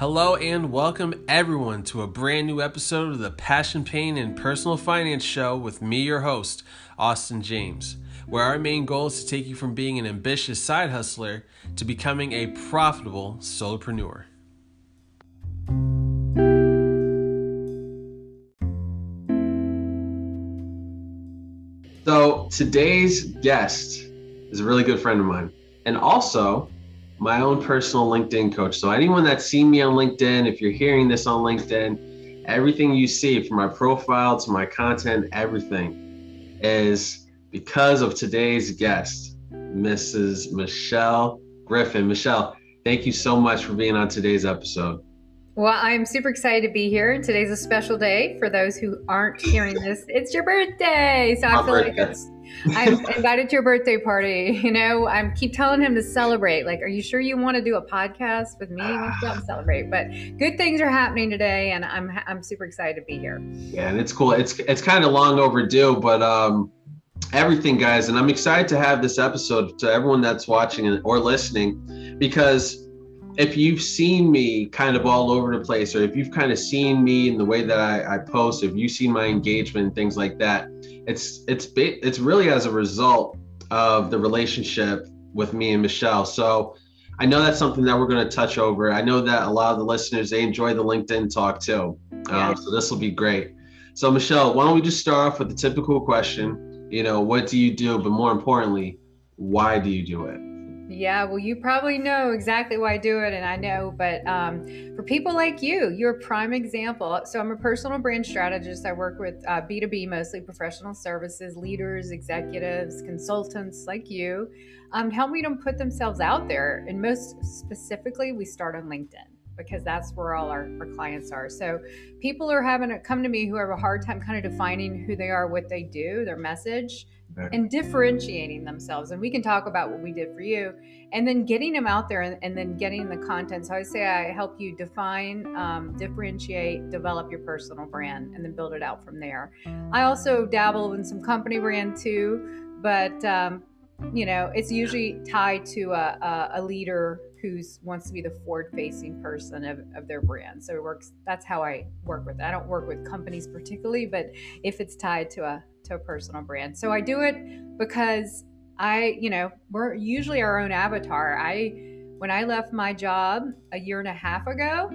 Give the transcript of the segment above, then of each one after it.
Hello and welcome everyone to a brand new episode of the Passion, Pain, and Personal Finance Show with me, your host, Austin James, where our main goal is to take you from being an ambitious side hustler to becoming a profitable solopreneur. So today's guest is a really good friend of mine and also my own personal LinkedIn coach. So anyone that's seen me on LinkedIn, if you're hearing this on LinkedIn, everything you see from my profile to my content, everything is because of today's guest, Mrs. Michelle Griffin. Michelle, thank you so much for being on today's episode. Well, I'm super excited to be here. Today's a special day for those who aren't hearing this. It's your birthday. So I feel birthday. like it's I'm invited to your birthday party. You know, I keep telling him to celebrate. Like, are you sure you want to do a podcast with me? Let's celebrate. But good things are happening today, and I'm I'm super excited to be here. Yeah, and it's cool. It's it's kind of long overdue, but um, everything, guys, and I'm excited to have this episode to everyone that's watching or listening, because if you've seen me kind of all over the place, or if you've kind of seen me in the way that I, I post, if you've seen my engagement and things like that, it's it's it's really as a result of the relationship with me and Michelle. So I know that's something that we're going to touch over. I know that a lot of the listeners they enjoy the LinkedIn talk too. Uh, so this will be great. So Michelle, why don't we just start off with the typical question? You know, what do you do? But more importantly, why do you do it? Yeah, well, you probably know exactly why I do it, and I know. But um, for people like you, you're a prime example. So I'm a personal brand strategist. I work with uh, B2B, mostly professional services, leaders, executives, consultants like you, um, helping them put themselves out there. And most specifically, we start on LinkedIn because that's where all our, our clients are. So people are having come to me who have a hard time kind of defining who they are, what they do, their message and differentiating themselves. And we can talk about what we did for you and then getting them out there and, and then getting the content. So I say I help you define, um, differentiate, develop your personal brand, and then build it out from there. I also dabble in some company brand too, but um, you know, it's usually tied to a, a, a leader who wants to be the forward facing person of, of their brand. So it works. That's how I work with it. I don't work with companies particularly, but if it's tied to a to a personal brand. So I do it because I, you know, we're usually our own avatar. I when I left my job a year and a half ago,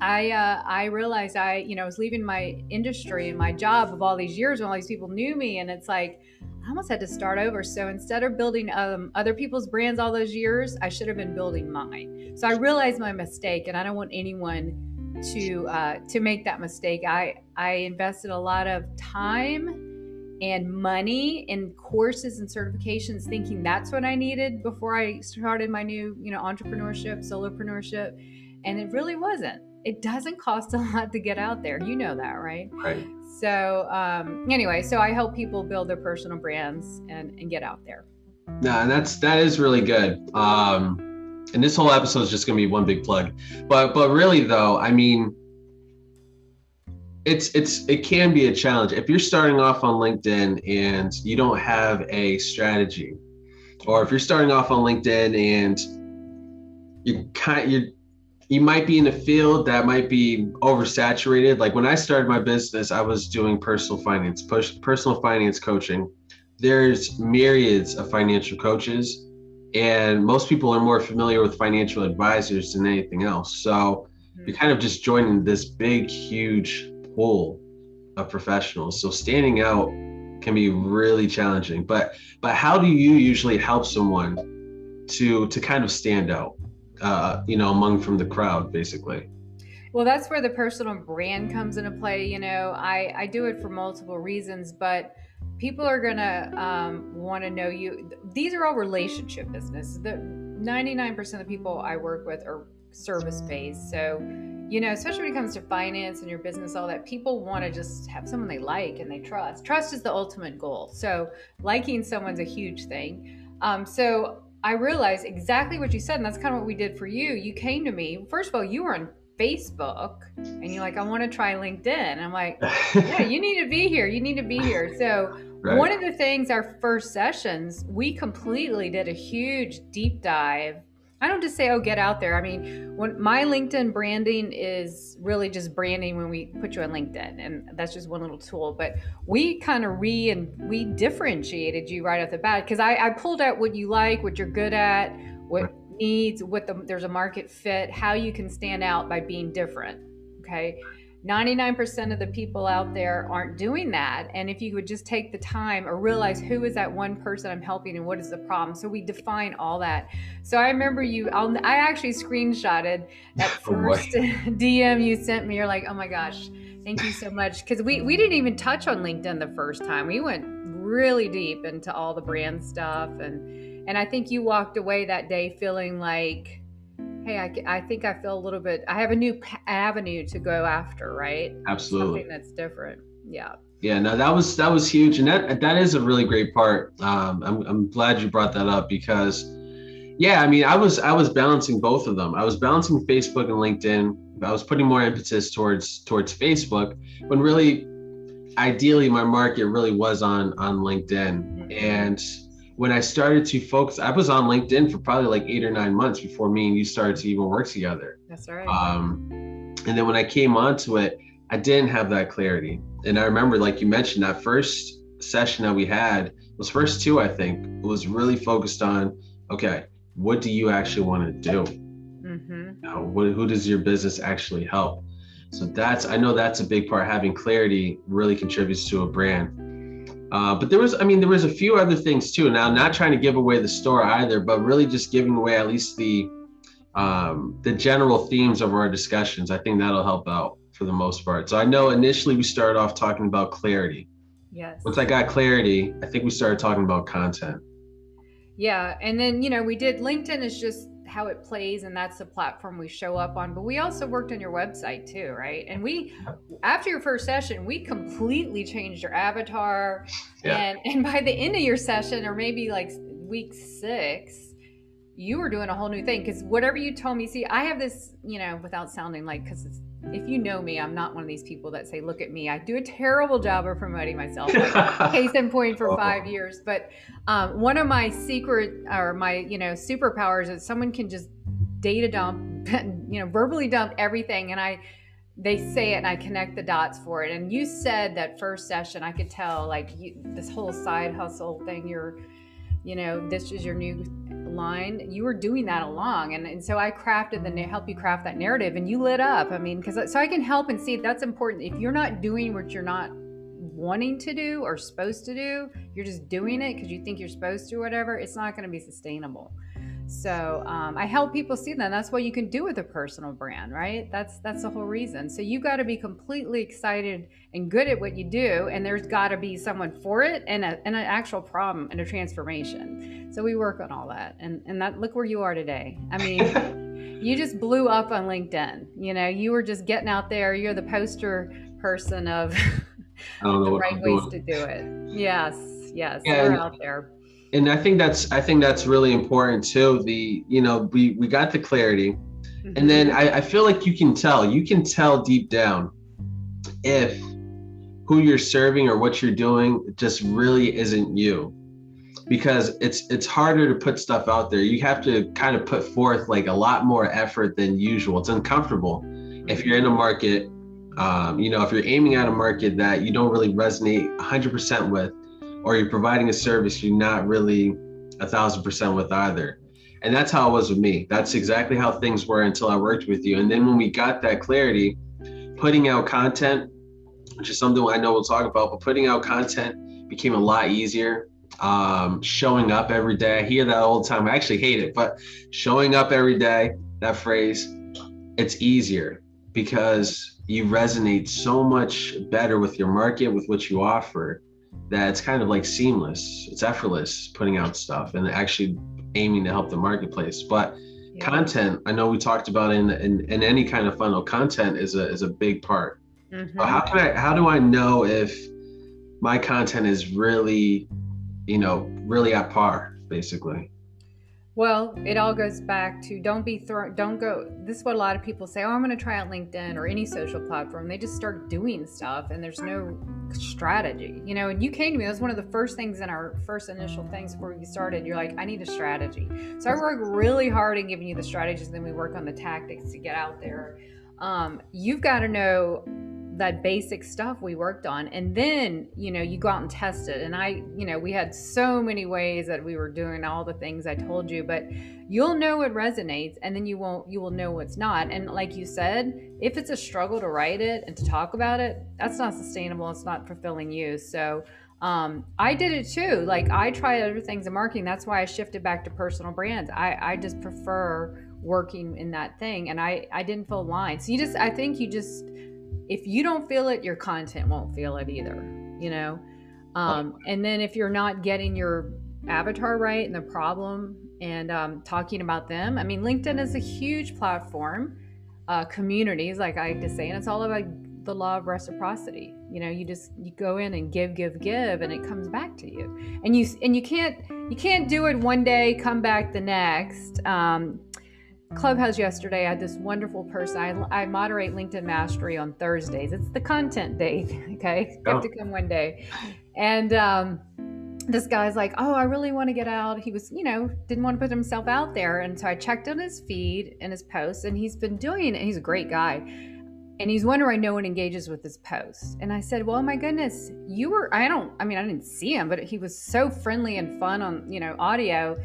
I uh, I realized I, you know, was leaving my industry and my job of all these years when all these people knew me, and it's like I almost had to start over. So instead of building um, other people's brands all those years, I should have been building mine. So I realized my mistake, and I don't want anyone to uh, to make that mistake. I I invested a lot of time and money in courses and certifications, thinking that's what I needed before I started my new you know entrepreneurship, solopreneurship, and it really wasn't. It doesn't cost a lot to get out there. You know that, right? Right. So um, anyway, so I help people build their personal brands and, and get out there. And that's that is really good. Um, and this whole episode is just gonna be one big plug. But but really though, I mean, it's it's it can be a challenge if you're starting off on LinkedIn and you don't have a strategy, or if you're starting off on LinkedIn and you kind you you might be in a field that might be oversaturated. Like when I started my business, I was doing personal finance, push, personal finance coaching. There's myriads of financial coaches and most people are more familiar with financial advisors than anything else. So you're mm-hmm. kind of just joining this big, huge pool of professionals. So standing out can be really challenging. But but how do you usually help someone to to kind of stand out? Uh, you know, among from the crowd, basically. Well, that's where the personal brand comes into play. You know, I I do it for multiple reasons, but people are gonna um, want to know you. These are all relationship business. The 99% of the people I work with are service based. So, you know, especially when it comes to finance and your business, all that, people want to just have someone they like and they trust. Trust is the ultimate goal. So, liking someone's a huge thing. Um, so, I realized exactly what you said, and that's kind of what we did for you. You came to me. First of all, you were on Facebook and you're like, I want to try LinkedIn. And I'm like, yeah, you need to be here. You need to be here. So, right. one of the things, our first sessions, we completely did a huge deep dive I don't just say, oh, get out there. I mean, when my LinkedIn branding is really just branding when we put you on LinkedIn, and that's just one little tool. But we kind of re and we differentiated you right off the bat because I, I pulled out what you like, what you're good at, what needs, what the there's a market fit, how you can stand out by being different. Okay. 99% of the people out there aren't doing that. And if you would just take the time or realize who is that one person I'm helping and what is the problem. So we define all that. So I remember you, I'll, i actually screenshotted that oh, first oh DM you sent me. You're like, oh my gosh, thank you so much. Because we, we didn't even touch on LinkedIn the first time. We went really deep into all the brand stuff. And, and I think you walked away that day feeling like, hey, I, I think I feel a little bit, I have a new avenue to go after, right? Absolutely. Something that's different. Yeah. Yeah, no, that was that was huge, and that that is a really great part. Um, I'm I'm glad you brought that up because, yeah, I mean, I was I was balancing both of them. I was balancing Facebook and LinkedIn. I was putting more emphasis towards towards Facebook, when really, ideally, my market really was on on LinkedIn, mm-hmm. and when I started to focus, I was on LinkedIn for probably like eight or nine months before me and you started to even work together. That's right. Um, and then when I came onto it, I didn't have that clarity. And I remember, like you mentioned, that first session that we had, those first two, I think, was really focused on, okay, what do you actually want to do? Mm-hmm. Know, what, who does your business actually help? So that's, I know that's a big part. Having clarity really contributes to a brand. Uh, but there was, I mean, there was a few other things too. Now, not trying to give away the store either, but really just giving away at least the um, the general themes of our discussions. I think that'll help out for the most part. So I know initially we started off talking about clarity. Yes. Once I got clarity, I think we started talking about content. Yeah, and then you know we did LinkedIn is just how it plays and that's the platform we show up on but we also worked on your website too right and we after your first session we completely changed your avatar yeah. and and by the end of your session or maybe like week six you were doing a whole new thing because whatever you told me see i have this you know without sounding like because if you know me i'm not one of these people that say look at me. I do a terrible job of promoting myself. Case in point for five years but um, one of my secret or my you know superpowers is someone can just data dump you know verbally dump everything and i they say it and I connect the dots for it. And you said that first session, I could tell like you, this whole side hustle thing you're you know, this is your new line. You were doing that along. And, and so I crafted the, help you craft that narrative and you lit up. I mean, because uh, so I can help and see that's important. If you're not doing what you're not wanting to do or supposed to do, you're just doing it because you think you're supposed to, whatever, it's not going to be sustainable. So um, I help people see that. That's what you can do with a personal brand, right? That's that's the whole reason. So you've got to be completely excited and good at what you do, and there's got to be someone for it and, a, and an actual problem and a transformation. So we work on all that, and and that look where you are today. I mean, you just blew up on LinkedIn. You know, you were just getting out there. You're the poster person of the right ways doing. to do it. Yes, yes, you're out there and I think that's I think that's really important too. The you know we we got the clarity, mm-hmm. and then I, I feel like you can tell you can tell deep down if who you're serving or what you're doing just really isn't you because it's it's harder to put stuff out there you have to kind of put forth like a lot more effort than usual it's uncomfortable if you're in a market um, you know if you're aiming at a market that you don't really resonate 100% with or you're providing a service you're not really a thousand percent with either. And that's how it was with me. That's exactly how things were until I worked with you. And then when we got that clarity, putting out content, which is something I know we'll talk about, but putting out content became a lot easier. Um, showing up every day. I hear that all the time. I actually hate it, but showing up every day, that phrase, it's easier because you resonate so much better with your market, with what you offer that it's kind of like seamless. It's effortless putting out stuff and actually aiming to help the marketplace. But yeah. content, I know we talked about in, in, in any kind of funnel, content is a is a big part. Mm-hmm. how can I how do I know if my content is really, you know, really at par, basically? Well, it all goes back to don't be thrown, don't go. This is what a lot of people say. Oh, I'm going to try out LinkedIn or any social platform. They just start doing stuff and there's no strategy, you know. And you came to me. That was one of the first things in our first initial things before we started. You're like, I need a strategy. So I work really hard in giving you the strategies, and then we work on the tactics to get out there. Um, you've got to know that basic stuff we worked on and then you know you go out and test it and i you know we had so many ways that we were doing all the things i told you but you'll know what resonates and then you won't you will know what's not and like you said if it's a struggle to write it and to talk about it that's not sustainable it's not fulfilling you so um, I did it too. Like I tried other things in marketing. That's why I shifted back to personal brands. I, I just prefer working in that thing and I, I didn't feel aligned. So you just, I think you just if you don't feel it, your content won't feel it either, you know? Um, and then if you're not getting your avatar right and the problem and um, talking about them, I mean, LinkedIn is a huge platform, uh, communities, like I like to say, and it's all about the law of reciprocity. You know, you just you go in and give, give, give, and it comes back to you. And you and you can't you can't do it one day, come back the next. Um, Clubhouse yesterday, I had this wonderful person. I, I moderate LinkedIn Mastery on Thursdays. It's the content day. Okay. You have oh. to come one day. And um, this guy's like, Oh, I really want to get out. He was, you know, didn't want to put himself out there. And so I checked on his feed and his posts, and he's been doing it. He's a great guy. And he's wondering why no one engages with his posts. And I said, Well, my goodness, you were, I don't, I mean, I didn't see him, but he was so friendly and fun on, you know, audio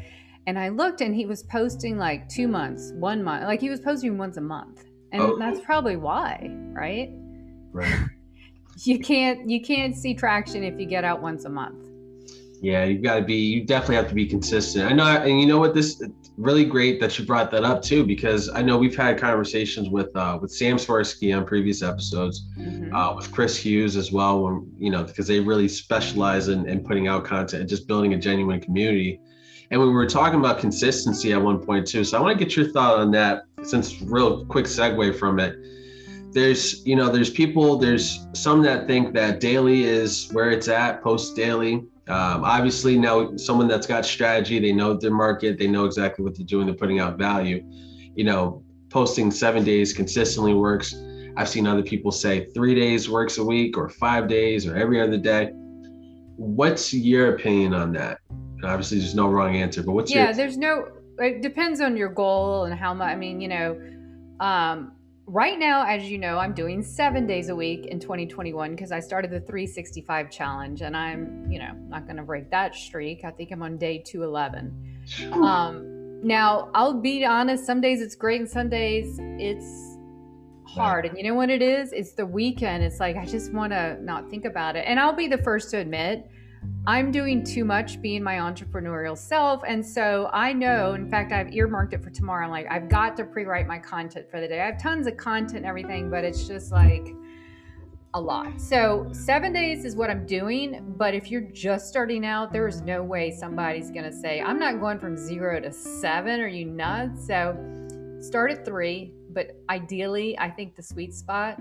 and I looked and he was posting like two months, one month, like he was posting once a month. And oh. that's probably why, right? Right. you can't you can't see traction if you get out once a month. Yeah, you've got to be you definitely have to be consistent. I know and you know what this really great that you brought that up too because I know we've had conversations with uh, with Sam Swirsky on previous episodes, mm-hmm. uh, with Chris Hughes as well when you know because they really specialize in, in putting out content and just building a genuine community. And we were talking about consistency at one point too. So I want to get your thought on that since real quick segue from it. There's, you know, there's people, there's some that think that daily is where it's at, post daily. Um, obviously, now someone that's got strategy, they know their market, they know exactly what they're doing, they're putting out value. You know, posting seven days consistently works. I've seen other people say three days works a week or five days or every other day. What's your opinion on that? Obviously there's no wrong answer but what's yeah your... there's no it depends on your goal and how much i mean you know um, right now as you know i'm doing seven days a week in 2021 because i started the 365 challenge and i'm you know not going to break that streak. I think i'm on day 211 um, now i'll be honest some days it's great and some days it's hard. And you know what it is? It's the weekend. It's like i just want to not think about it. And i'll be the first to admit I'm doing too much being my entrepreneurial self. And so I know, in fact, I've earmarked it for tomorrow. I'm like, I've got to pre write my content for the day. I have tons of content and everything, but it's just like a lot. So seven days is what I'm doing. But if you're just starting out, there is no way somebody's going to say, I'm not going from zero to seven. Are you nuts? So start at three. But ideally, I think the sweet spot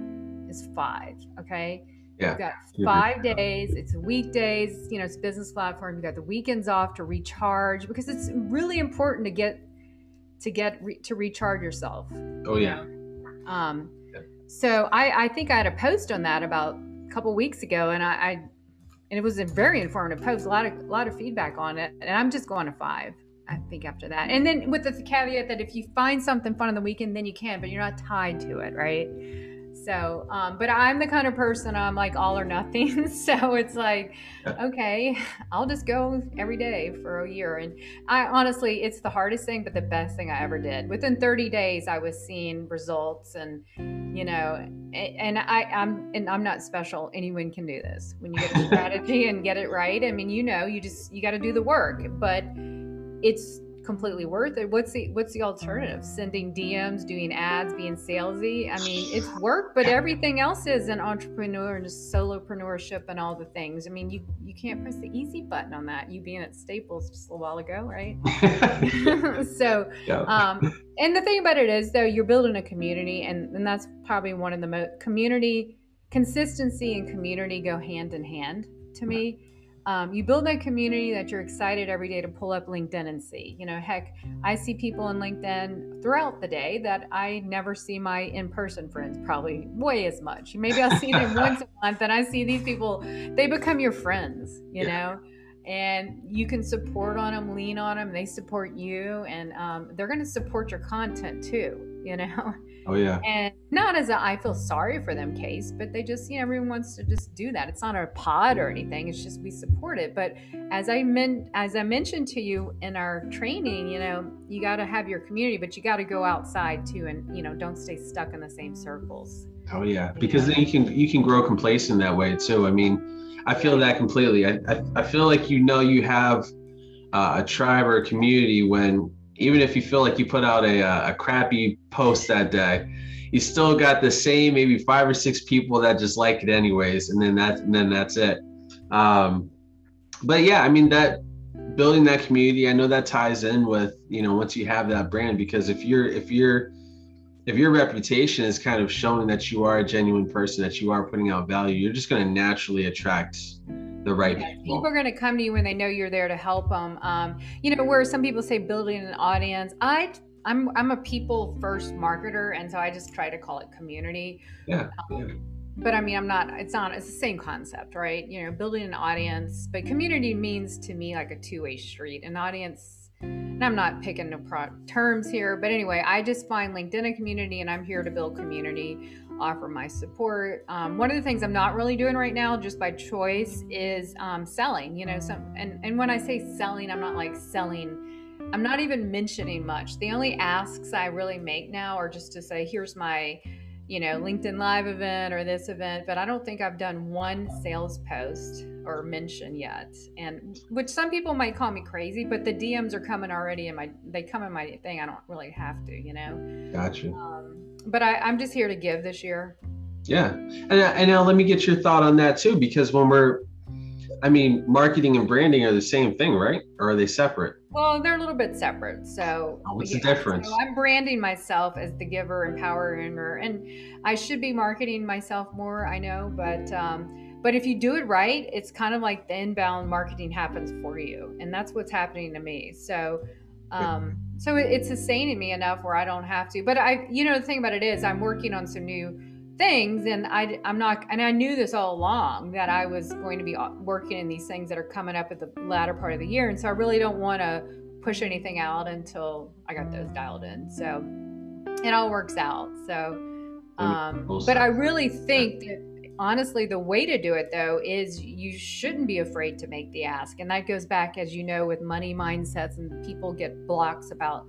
is five. Okay yeah. You've got five days. It's weekdays. You know, it's business platform. You've got the weekends off to recharge because it's really important to get to get re, to recharge yourself. Oh yeah. Um, yeah. so I I think I had a post on that about a couple weeks ago, and I, I and it was a very informative post. A lot of a lot of feedback on it, and I'm just going to five. I think after that, and then with the caveat that if you find something fun on the weekend, then you can, but you're not tied to it, right? So, um, but I'm the kind of person I'm like all or nothing. so it's like, okay, I'll just go every day for a year. And I honestly, it's the hardest thing, but the best thing I ever did. Within 30 days, I was seeing results, and you know, and I, I'm and I'm not special. Anyone can do this when you get a strategy and get it right. I mean, you know, you just you got to do the work, but it's completely worth it. What's the what's the alternative? Sending DMs, doing ads, being salesy. I mean, it's work, but everything else is an entrepreneur and just solopreneurship and all the things. I mean, you you can't press the easy button on that. You being at Staples just a while ago, right? so, yeah. um, and the thing about it is though, you're building a community, and and that's probably one of the most community consistency and community go hand in hand to me um, you build that community that you're excited every day to pull up LinkedIn and see. You know, heck, I see people on LinkedIn throughout the day that I never see my in person friends probably way as much. Maybe I'll see them once a month, and I see these people, they become your friends, you yeah. know? And you can support on them, lean on them, they support you, and um, they're going to support your content too, you know? Oh yeah. And not as a I feel sorry for them case, but they just, you know, everyone wants to just do that. It's not a pod or anything. It's just we support it. But as I meant as I mentioned to you in our training, you know, you gotta have your community, but you gotta go outside too and, you know, don't stay stuck in the same circles. Oh yeah. Because then you can you can grow complacent that way too. I mean, I feel that completely. I I, I feel like you know you have uh, a tribe or a community when even if you feel like you put out a, a crappy post that day, you still got the same maybe five or six people that just like it anyways, and then that and then that's it. Um, but yeah, I mean that building that community, I know that ties in with you know once you have that brand because if you're if you're if your reputation is kind of showing that you are a genuine person, that you are putting out value, you're just going to naturally attract the right people. People are going to come to you when they know you're there to help them. Um, you know, where some people say building an audience, I I'm I'm a people first marketer, and so I just try to call it community. Yeah. Um, yeah. But I mean, I'm not. It's not. It's the same concept, right? You know, building an audience, but community means to me like a two way street. An audience and I'm not picking no pro- terms here, but anyway, I just find LinkedIn a community and I'm here to build community offer my support. Um, one of the things I'm not really doing right now, just by choice, is um, selling. You know, some and and when I say selling, I'm not like selling. I'm not even mentioning much. The only asks I really make now are just to say, here's my, you know, LinkedIn Live event or this event, but I don't think I've done one sales post or mention yet. And which some people might call me crazy, but the DMs are coming already in my, they come in my thing. I don't really have to, you know? Gotcha. Um, but I, I'm just here to give this year. Yeah. And, and now let me get your thought on that too, because when we're, I mean, marketing and branding are the same thing, right? Or are they separate? Well, they're a little bit separate. So, oh, what's yeah, the difference? So I'm branding myself as the giver, empower, and I should be marketing myself more. I know, but um, but if you do it right, it's kind of like the inbound marketing happens for you, and that's what's happening to me. So um, so it's sustaining me enough where I don't have to. But I, you know, the thing about it is, I'm working on some new things, and I, I'm not, and I knew this all along that I was going to be uh, working in these things that are coming up at the latter part of the year, and so I really don't want to push anything out until I got those dialed in. So it all works out. So, um, but I really think that honestly, the way to do it though is you shouldn't be afraid to make the ask. And that goes back, as you know, with money mindsets and people get blocks about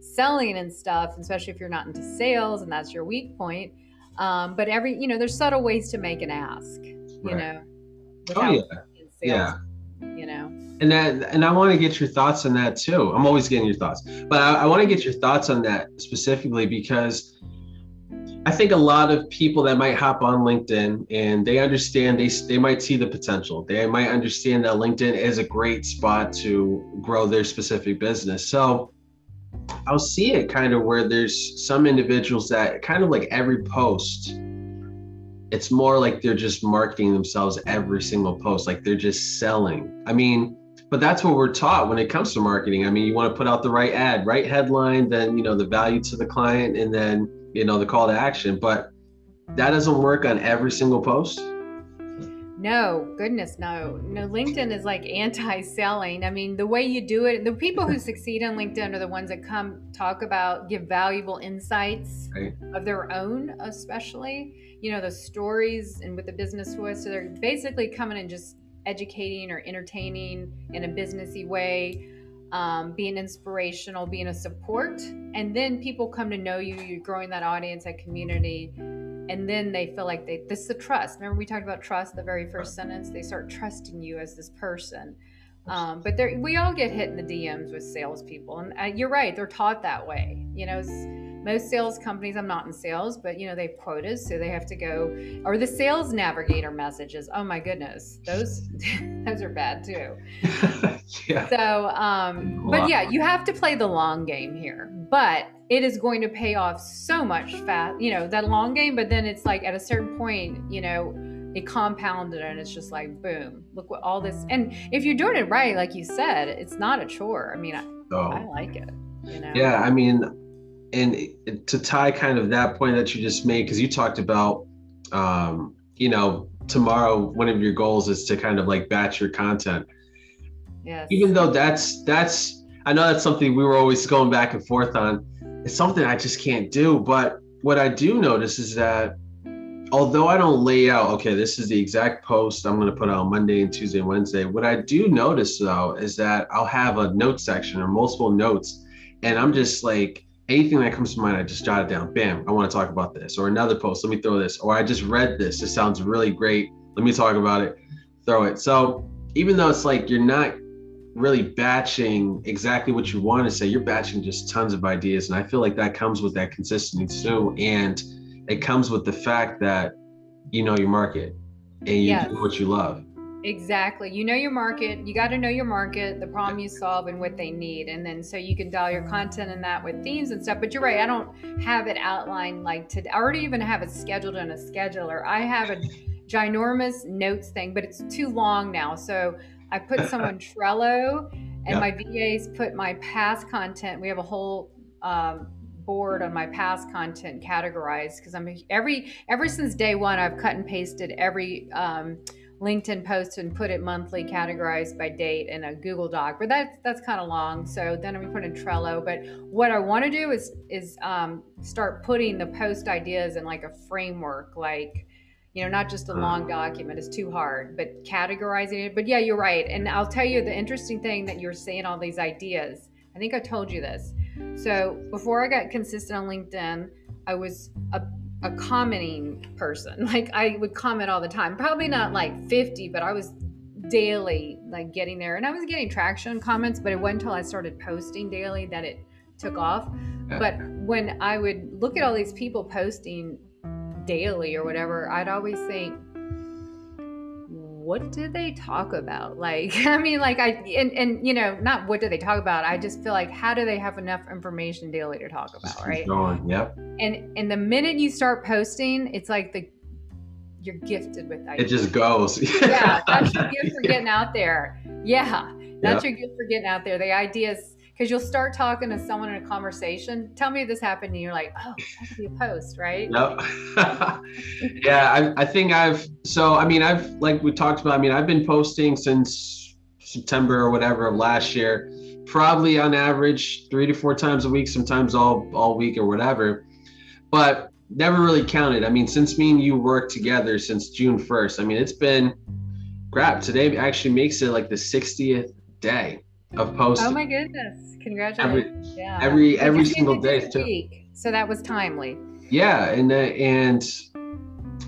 selling and stuff, especially if you're not into sales and that's your weak point. Um, but every, you know, there's subtle ways to make an ask, you right. know. Oh, yeah. Sales, yeah. You know. And that, and I want to get your thoughts on that too. I'm always getting your thoughts, but I, I want to get your thoughts on that specifically because I think a lot of people that might hop on LinkedIn and they understand they they might see the potential. They might understand that LinkedIn is a great spot to grow their specific business. So I'll see it kind of where there's some individuals that kind of like every post it's more like they're just marketing themselves every single post like they're just selling. I mean, but that's what we're taught when it comes to marketing. I mean, you want to put out the right ad, right headline, then you know the value to the client and then you know the call to action but that doesn't work on every single post? No goodness no. No linkedin is like anti-selling. I mean the way you do it the people who succeed on linkedin are the ones that come talk about give valuable insights right. of their own especially you know the stories and with the business twist so they're basically coming and just educating or entertaining in a businessy way um, being inspirational, being a support. And then people come to know you, you're growing that audience, that community. And then they feel like they, this is the trust. Remember, we talked about trust, the very first sentence. They start trusting you as this person. Um, but we all get hit in the DMs with salespeople. And uh, you're right, they're taught that way. You know, most sales companies i'm not in sales but you know they have quotas so they have to go or the sales navigator messages oh my goodness those those are bad too yeah. so um but yeah you have to play the long game here but it is going to pay off so much fast you know that long game but then it's like at a certain point you know it compounded and it's just like boom look what all this and if you're doing it right like you said it's not a chore i mean i, oh. I like it you know? yeah i mean and to tie kind of that point that you just made because you talked about um you know tomorrow one of your goals is to kind of like batch your content yes. even though that's that's i know that's something we were always going back and forth on it's something i just can't do but what i do notice is that although I don't lay out, okay, this is the exact post I'm going to put out on Monday and Tuesday and Wednesday, what I do notice though is that I'll have a note section or multiple notes. And I'm just like, anything that comes to mind, I just jot it down. Bam, I want to talk about this. Or another post, let me throw this. Or I just read this. This sounds really great. Let me talk about it. Throw it. So even though it's like you're not really batching exactly what you want to say, you're batching just tons of ideas. And I feel like that comes with that consistency too. And it comes with the fact that you know your market and you do what you love. Exactly. You know your market. You got to know your market, the problem you solve, and what they need. And then so you can dial your content in that with themes and stuff. But you're right. I don't have it outlined like today. I already even have it scheduled in a scheduler. I have a ginormous notes thing, but it's too long now. So I put some on Trello, and yep. my VAs put my past content. We have a whole um, board on my past content categorized because I'm every ever since day one I've cut and pasted every um, LinkedIn post and put it monthly categorized by date in a Google Doc. But that's that's kind of long. So then I'm put in Trello. But what I want to do is is um, start putting the post ideas in like a framework, like you know, not just a long mm. document It's too hard, but categorizing it. But yeah, you're right. And I'll tell you the interesting thing that you're saying all these ideas. I think I told you this so before I got consistent on LinkedIn, I was a, a commenting person. Like I would comment all the time. Probably not hmm. like 50, but I was daily like getting there. And I was getting traction on comments, but it wasn't until I started posting daily that it took hmm. off. But when I would look at all these people posting daily or whatever, I'd always think, what do they talk about? Like, I mean, like I and and you know, not what do they talk about. I just feel like how do they have enough information daily to talk about, right? Going, yep. And and the minute you start posting, it's like the you're gifted with ideas. It just goes. yeah, that's your gift for getting out there. Yeah, that's yep. your gift for getting out there. The ideas because you'll start talking to someone in a conversation. Tell me this happened, and you're like, oh, that could be a post, right? No. yeah, I, I think I've so I mean I've like we talked about. I mean I've been posting since September or whatever of last year, probably on average three to four times a week, sometimes all all week or whatever. But never really counted. I mean, since me and you worked together since June 1st, I mean, it's been crap. Today actually makes it like the 60th day of posting. Oh my goodness! Congratulations! Every, yeah. every every single day. Week, so that was timely. Yeah, and uh, and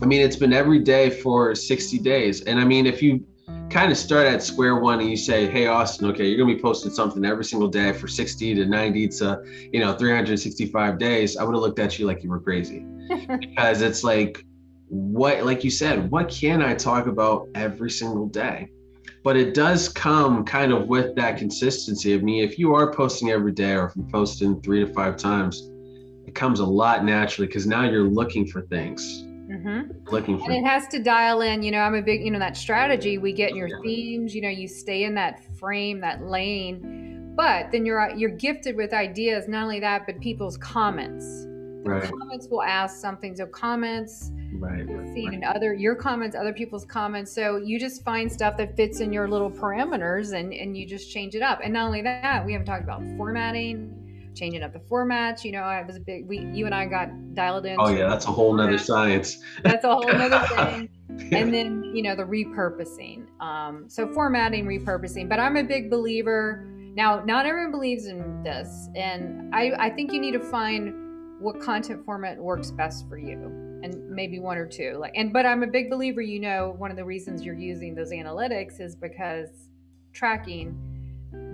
I mean it's been every day for 60 days, and I mean if you kind of start at square one and you say, hey Austin, okay, you're gonna be posting something every single day for 60 to 90 to you know 365 days, I would have looked at you like you were crazy because it's like what like you said what can i talk about every single day but it does come kind of with that consistency of me. If you are posting every day or if you're posting three to five times, it comes a lot naturally because now you're looking for things. Mm-hmm. Looking for and it has to dial in. You know, I'm a big, you know, that strategy. We get in your themes. You know, you stay in that frame, that lane. But then you're you're gifted with ideas. Not only that, but people's comments. Right. comments will ask something. So comments right, right. other your comments other people's comments. So you just find stuff that fits in your little parameters and and you just change it up. And not only that we haven't talked about formatting changing up the formats you know i was a big we you and i got dialed in oh yeah that's a whole nother science. That's a whole nother thing. And then you know the repurposing um, so formatting repurposing. But i'm a big believer now not everyone believes in this. And i i think you need to find what content format works best for you and maybe one or two like and but i'm a big believer you know one of the reasons you're using those analytics is because tracking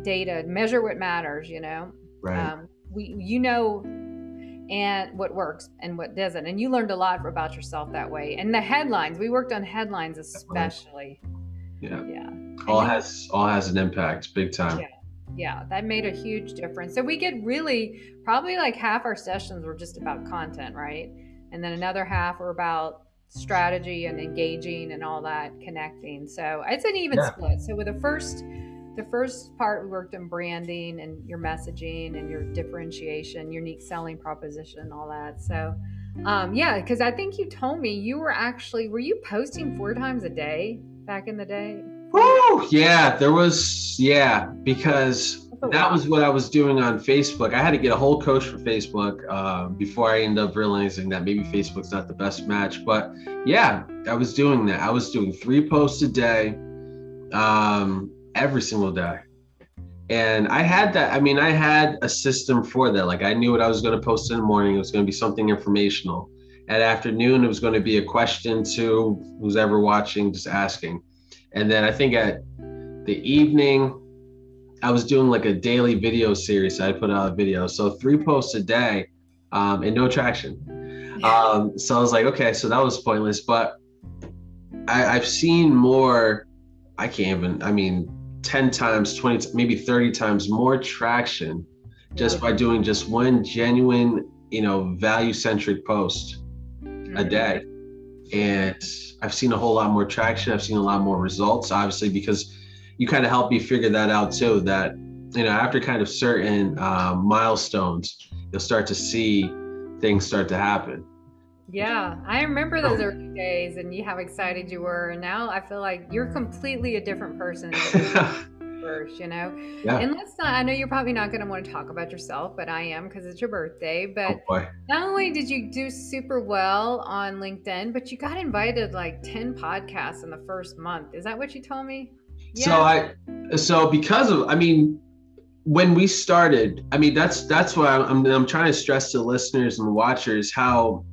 data measure what matters you know? Right. Um, we you know and what works and what doesn't and you learned a lot about yourself that way and the headlines we worked on headlines especially. Yeah. Yeah. All has all has an impact big time. Yeah yeah that made a huge difference so we get really probably like half our sessions were just about content right and then another half were about strategy and engaging and all that connecting. So it's an even Yeah. split. So with the first the first part we worked on branding and your messaging and your differentiation, unique selling proposition all that. So um yeah, because I think you told me you were actually were you posting four times a day back in the day? Woo! Yeah, there was yeah, because that was what I was doing on Facebook. I had to get a whole coach for Facebook uh, before I ended up realizing that maybe Facebook's not the best match. But yeah, I was doing that. I was doing three posts a day, um, every single day. And I had that. I mean, I had a system for that. Like I knew what I was going to post in the morning. It was going to be something informational. At afternoon, it was going to be a question to who's ever watching, just asking. And then I think at the evening, I was doing like a daily video series. I put out a video, so three posts a day, um, and no traction. Um, so I was like, okay, so that was pointless. But I, I've seen more. I can't even. I mean, ten times, twenty, maybe thirty times more traction just by doing just one genuine, you know, value-centric post a day. And I've seen a whole lot more traction. I've seen a lot more results, obviously, because you kind of help me figure that out too. That, you know, after kind of certain um, milestones, you'll start to see things start to happen. Yeah, I remember those early days and you how excited you were. And now I feel like you're completely a different person than you were first, you know? Yeah. And let's not, I know you're probably not going to want to talk about yourself, but I am because it's your birthday. oh But boy. not only did you do super well on LinkedIn, but you got invited like 10 podcasts in the first month. Is that what you told me? Yeah. So I, so because of, I mean, when we started, I mean, that's that's why I'm I'm trying to stress to listeners and watchers how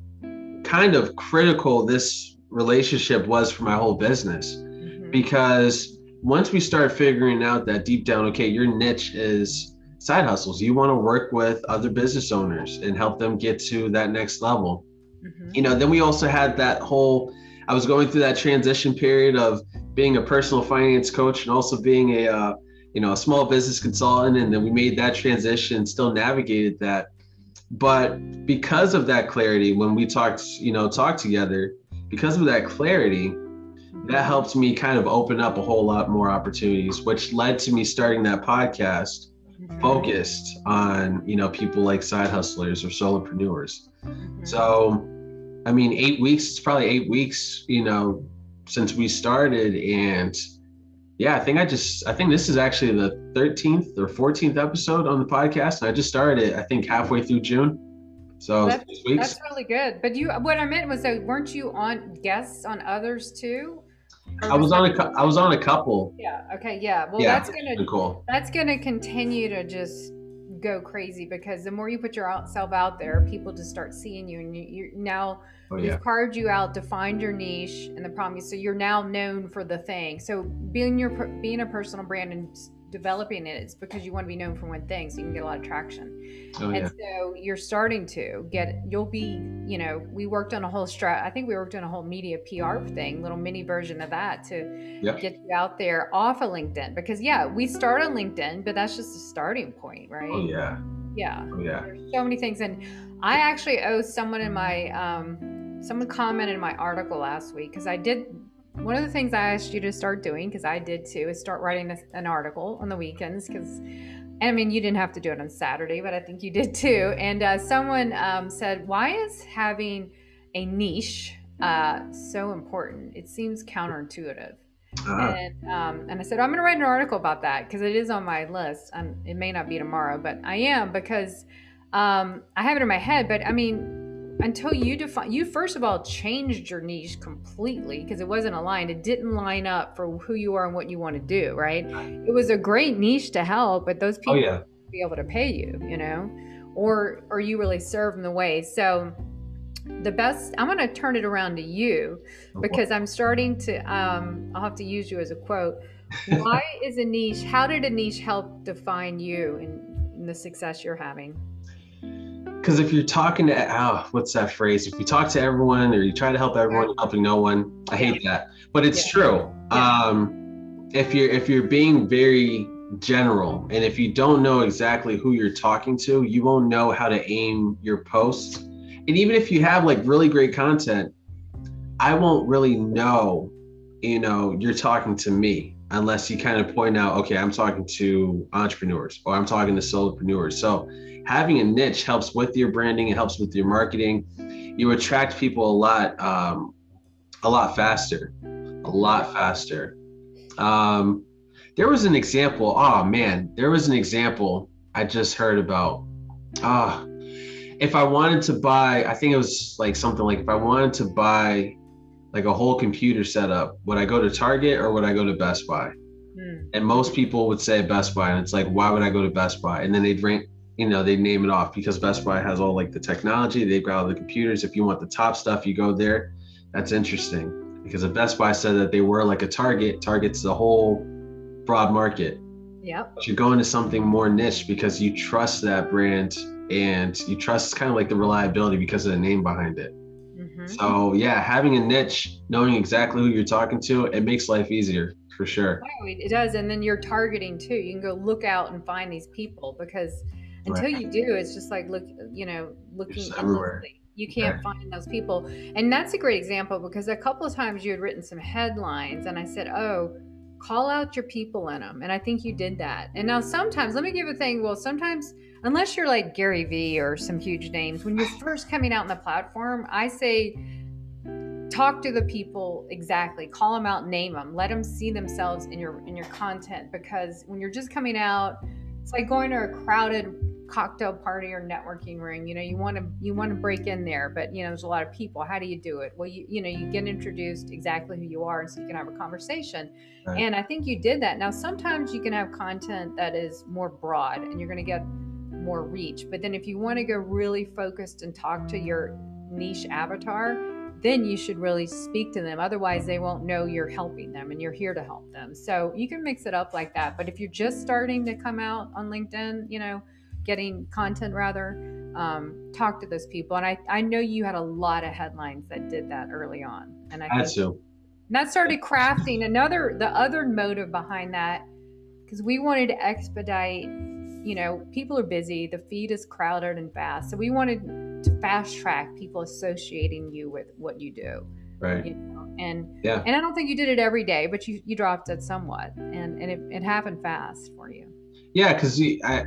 kind of critical this relationship was for my whole business. Mhm. because once we start figuring out that deep down okay your niche is side hustles you want to work with other business owners and help them get to that next level Mhm. you know then we also had that whole i was going through that transition period of being a personal finance coach and also being a uh, you know a small business consultant and then we made that transition still navigated that but because of that clarity when we talked you know talked together because of that clarity that helped me kind of open up a whole lot more opportunities which led to me starting that podcast Mhm. focused on you know people like side hustlers or solopreneurs Mhm. so i mean eight weeks it's probably eight weeks you know since we started and yeah i think i just i think this is actually the 13th or 14th episode on the podcast and i just started it i think halfway through june so That's- six weeks That's really good. But you, what I meant was that weren't you on guests on others too? I was on a i was on a couple Yeah. Okay. Yeah. Well, yeah that's gonna cool that's gonna continue to just go crazy because the more you put yourself out there, people just start seeing you, and you, you now oh we've carved you out, defined your niche, and the problem is so you're now known for the thing. So being your being a personal brand and developing it, it's because you want to be known for one thing, so you can get a lot of traction. oh yeah And so you're starting to get, you'll be, you know, we worked on a whole strat. I think we worked on a whole media PR thing, little mini version of that to get you out there off of LinkedIn. Because yeah, we start on LinkedIn, but that's just a starting point, right? oh yeah Yeah. oh yeah There's so many things. And I actually owe someone in my, um, someone commented in my article last week because I did. One of the things I asked you to start doing, because I did too, is start writing a, an article on the weekends. Because, I mean, you didn't have to do it on Saturday, but I think you did too. And uh, someone um, said, "Why is having a niche uh, so important? It seems counterintuitive." Ah, And, um, and I said, I'm going to write an article about that because it is on my list. Um, it may not be tomorrow, but I am because um, I have it in my head. But I mean, until you define, you first of all changed your niche completely because it wasn't aligned. It didn't line up for who you are and what you want to do, right? It was a great niche to help, but those people oh yeah be able to pay you, you know, or or you really serve them the way. So the best I'm going to turn it around to you because I'm starting to um I'll have to use you as a quote. Why is a niche how did a niche help define you and, and the success you're having? Because if you're talking to, oh, what's that phrase? If you talk to everyone or you try to help everyone, you're helping no one. I hate that, but it's Yeah. true. Yeah. Um, if you're if you're being very general and if you don't know exactly who you're talking to, you won't know how to aim your posts. And even if you have like really great content, I won't really know, you know, you're talking to me unless you kind of point out, okay, I'm talking to entrepreneurs or I'm talking to solopreneurs. So having a niche helps with your branding, it helps with your marketing. You attract people a lot, um, a lot faster, a lot faster. Um, there was an example. Oh man, there was an example I just heard about. Ah, if I wanted to buy, I think it was like something like if I wanted to buy like a whole computer setup, would I go to Target or would I go to Best Buy? Hmm. And most people would say Best Buy, and it's like, why would I go to Best Buy? And then they'd rank, you know, they'd name it off because Best Buy has all like the technology, they've got all the computers. If you want the top stuff, you go there. That's interesting because if Best Buy said that they were like a Target, Target's the whole broad market. Yep. But you're going to something more niche because you trust that brand and you trust kind of like the reliability because of the name behind it. Mm-hmm. So yeah, having a niche, knowing exactly who you're talking to, it makes life easier for sure. it does, and then you're targeting too. You can go look out and find these people because until right. you do, it's just like look, you know, looking everywhere. You can't right. find those people, and that's a great example because a couple of times you had written some headlines, and I said, oh call out your people in them and i think you did that and now sometimes let me give a thing well sometimes unless you're like Gary Vee or some huge names, when you're first coming out on the platform, I say talk to the people exactly. Call them out name them let them see themselves in your in your content because when you're just coming out it's like going to a crowded cocktail party or networking ring you know you want to you want to break in there but you know there's a lot of people. How do you do it? Well you you know you get introduced exactly who you are and so you can have a conversation. Right. and i think you did that. Now sometimes you can have content that is more broad and you're going to get more reach. But then if you want to go really focused and talk to your niche avatar, then you should really speak to them. Otherwise, they won't know you're helping them and you're here to help them. So you can mix it up like that. But if you're just starting to come out on LinkedIn, you know, getting content rather, um, talk to those people. And I, I know you had a lot of headlines that did that early on. And I had to. And that started crafting another, the other motive behind that, because we wanted to expedite you know, people are busy, the feed is crowded and fast. So we wanted to fast track people associating you with what you do. Right. You know? And yeah. and I don't think you did it every day, but you, you dropped it somewhat and, and it, it happened fast for you. Yeah, because I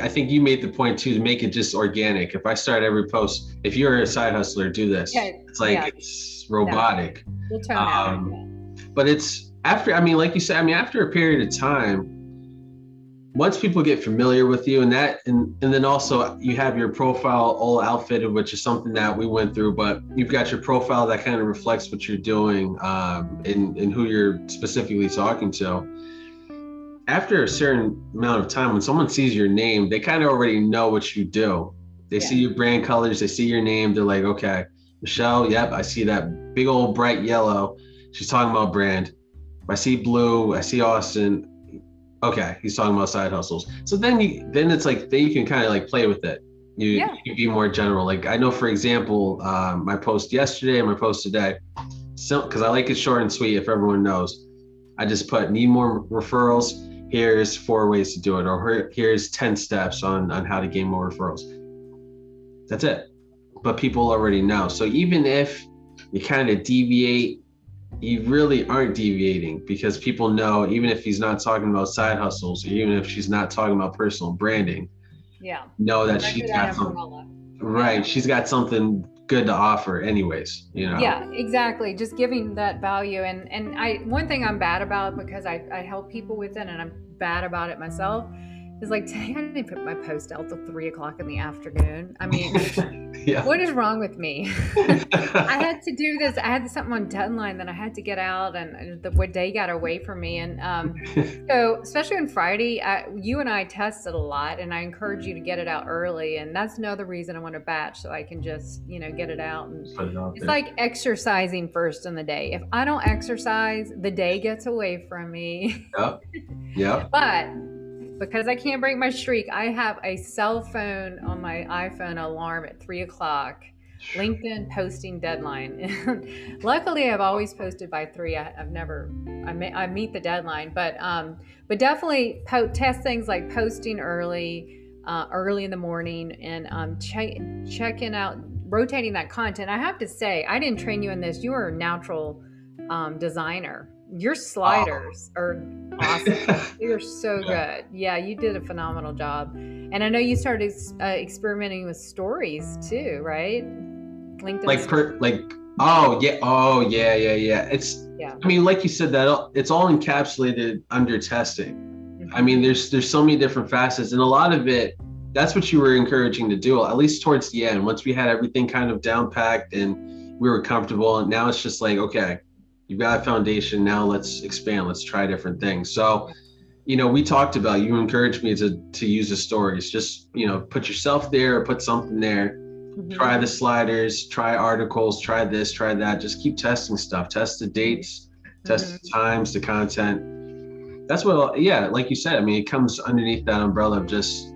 I think you made the point too to make it just organic. If I start every post, if you're a side hustler, do this. Yeah, it's like yeah. it's robotic. We'll turn um. But it's after I mean, like you said, I mean, after a period of time, once people get familiar with you and that and, and then also you have your profile all outfitted which is something that we went through but you've got your profile that kind of reflects what you're doing um, and, and who you're specifically talking to. After a certain amount of time when someone sees your name they kind of already know what you do. They yeah. see your brand colors they see your name they're like okay michelle yep i see that big old bright yellow. She's talking about brand. I see blue i see austin okay, he's talking about side hustles. So then you then it's like then you can kind of like play with it. You, yeah. you be more general. Like I know, for example, um, my post yesterday and my post today, so because I like it short and sweet. If everyone knows, I just put need more referrals. Here's four ways to do it, or here's ten steps on on how to gain more referrals. That's it. But people already know. So even if you kind of deviate you really aren't deviating because people know even if he's not talking about side hustles or even if she's not talking about personal branding yeah. know that she's got something right she's got something good to offer anyways you know? Yeah exactly just giving that value and and i one thing i'm bad about because i, I help people with it and i'm bad about it myself is like today I didn't put my post out till three o'clock in the afternoon. I mean, yeah. what is wrong with me? I had to do this. I had something on deadline that I had to get out, and the day got away from me. And um, so, especially on Friday, I, you and I tested a lot, and I encourage you to get it out early. And that's another reason I want to batch so I can just you know get it out. And it it's like exercising first in the day. If I don't exercise, the day gets away from me. Yep. Yep. but because I can't break my streak, I have a cell phone on my iPhone alarm at three o'clock. LinkedIn posting deadline. Luckily, I've always posted by three. I, have never, I, may, I meet the deadline, but um, but definitely po- test things like posting early, uh, early in the morning, and um, check checking out rotating that content. I have to say, I didn't train you in this. You are a natural um, designer. Your sliders oh. are awesome. You're so good. Yeah, you did a phenomenal job. And I know you started uh, experimenting with stories too, right? LinkedIn. Like per, like oh yeah oh yeah yeah yeah. It's yeah. I mean, like you said, that it's all encapsulated under testing. Mm-hmm. I mean, there's there's so many different facets, and a lot of it. That's what you were encouraging to do, at least towards the end. Once we had everything kind of down packed and we were comfortable, and now it's just like, okay, you've got a foundation. Now let's expand. Let's try different things. So, you know, we talked about. You encouraged me to to use the stories. Just you know, put yourself there, or put something there Mm-hmm. Try the sliders, try articles, try this, try that. Just keep testing stuff. Test the dates, test mm-hmm. the times, the content. That's what, yeah, like you said. I mean, it comes underneath that umbrella of just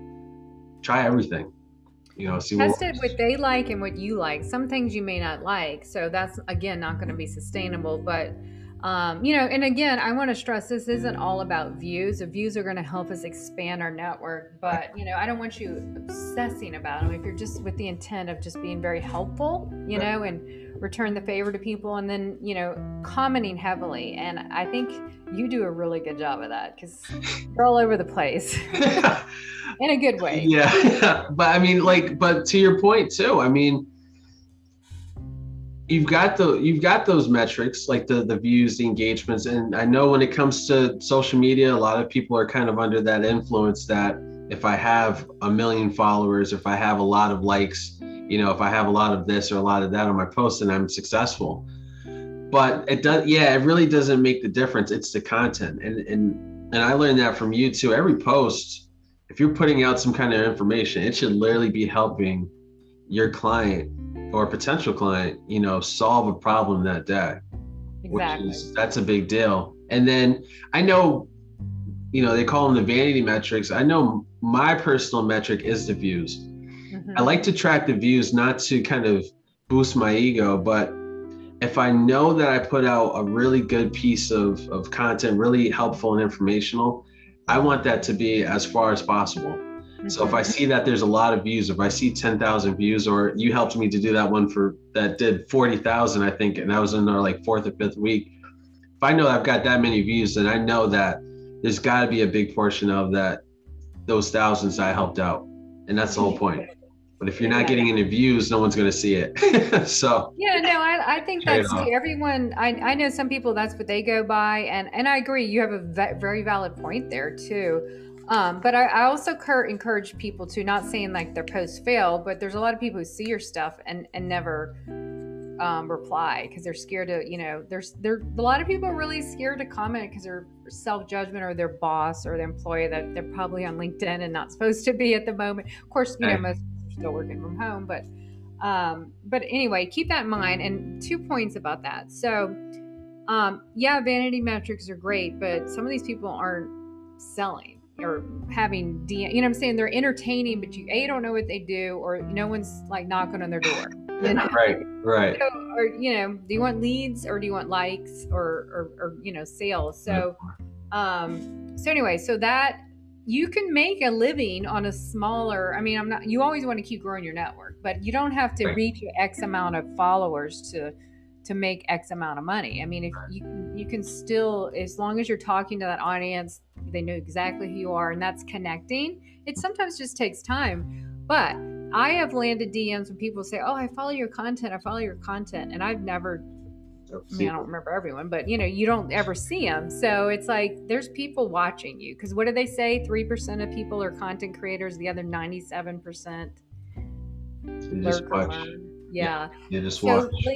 try everything. You know, see test what, it what they like and what you like. Some things you may not like, so that's again not going to be sustainable. But um, you know, and again, I want to stress this isn't all about views. The views are going to help us expand our network, but you know, I don't want you obsessing about them. If you're just with the intent of just being very helpful, you know, and return the favor to people, and then you know, commenting heavily. And I think you do a really good job of that because you're all over the place in a good way. Yeah, but I mean, like, but to your point too. I mean you've got the you've got those metrics like the the views the engagements and i know when it comes to social media a lot of people are kind of under that influence that if i have a million followers if i have a lot of likes you know if i have a lot of this or a lot of that on my post and i'm successful. But it does yeah it really doesn't make the difference. It's the content. And and and i learned that from you too every post if you're putting out some kind of information it should literally be helping your client or potential client, you know, solve a problem that day. Exactly. Which is that's a big deal. And then I know, you know, they call them the vanity metrics. I know my personal metric is the views. Mm-hmm. I like to track the views not to kind of boost my ego, but if I know that I put out a really good piece of, of content, really helpful and informational, I want that to be as far as possible. Mm-hmm. So if I see that there's a lot of views, if I see 10,000 views, or you helped me to do that one for that did 40,000, I think, and that was in our like fourth or fifth week. If I know I've got that many views, then I know that there's got to be a big portion of that, those thousands I helped out. And that's the whole point. But if you're not getting any views, no one's going to see it. so yeah, no, I, I think that's everyone. I, I know some people that's what they go by, and and I agree. You have a very valid point there too. Um, but I, I also cur- encourage people to not saying like their posts fail, but there's a lot of people who see your stuff and and never um, reply because they're scared to, you know, there's there a lot of people are really scared to comment because they're self judgment or their boss or the employee that they're probably on LinkedIn and not supposed to be at the moment. Of course, you know, most are still working from home, but um, but anyway, keep that in mind. And two points about that. So, um, yeah, vanity metrics are great, but some of these people aren't selling or having DM, you know what I'm saying? They're entertaining, but you A don't know what they do, or no one's like knocking on their door. right, right. So, or you know, do you want leads or do you want likes or or, or you know sales? So, um, so anyway, so that you can make a living on a smaller. I mean, I'm not. You always want to keep growing your network, but you don't have to reach X amount of followers to to make X amount of money. I mean, if you you can still, as long as you're talking to that audience, they know exactly who you are, and that's connecting. It sometimes just takes time, but I have landed DMs when people say, "Oh, I follow your content. I follow your content," and I've never. Oh, I mean, I don't remember everyone, but you know, you don't ever see them. So it's like there's people watching you because what do they say? Three percent of people are content creators. The other ninety-seven percent. They Just watch. Yeah. yeah. just watch. So,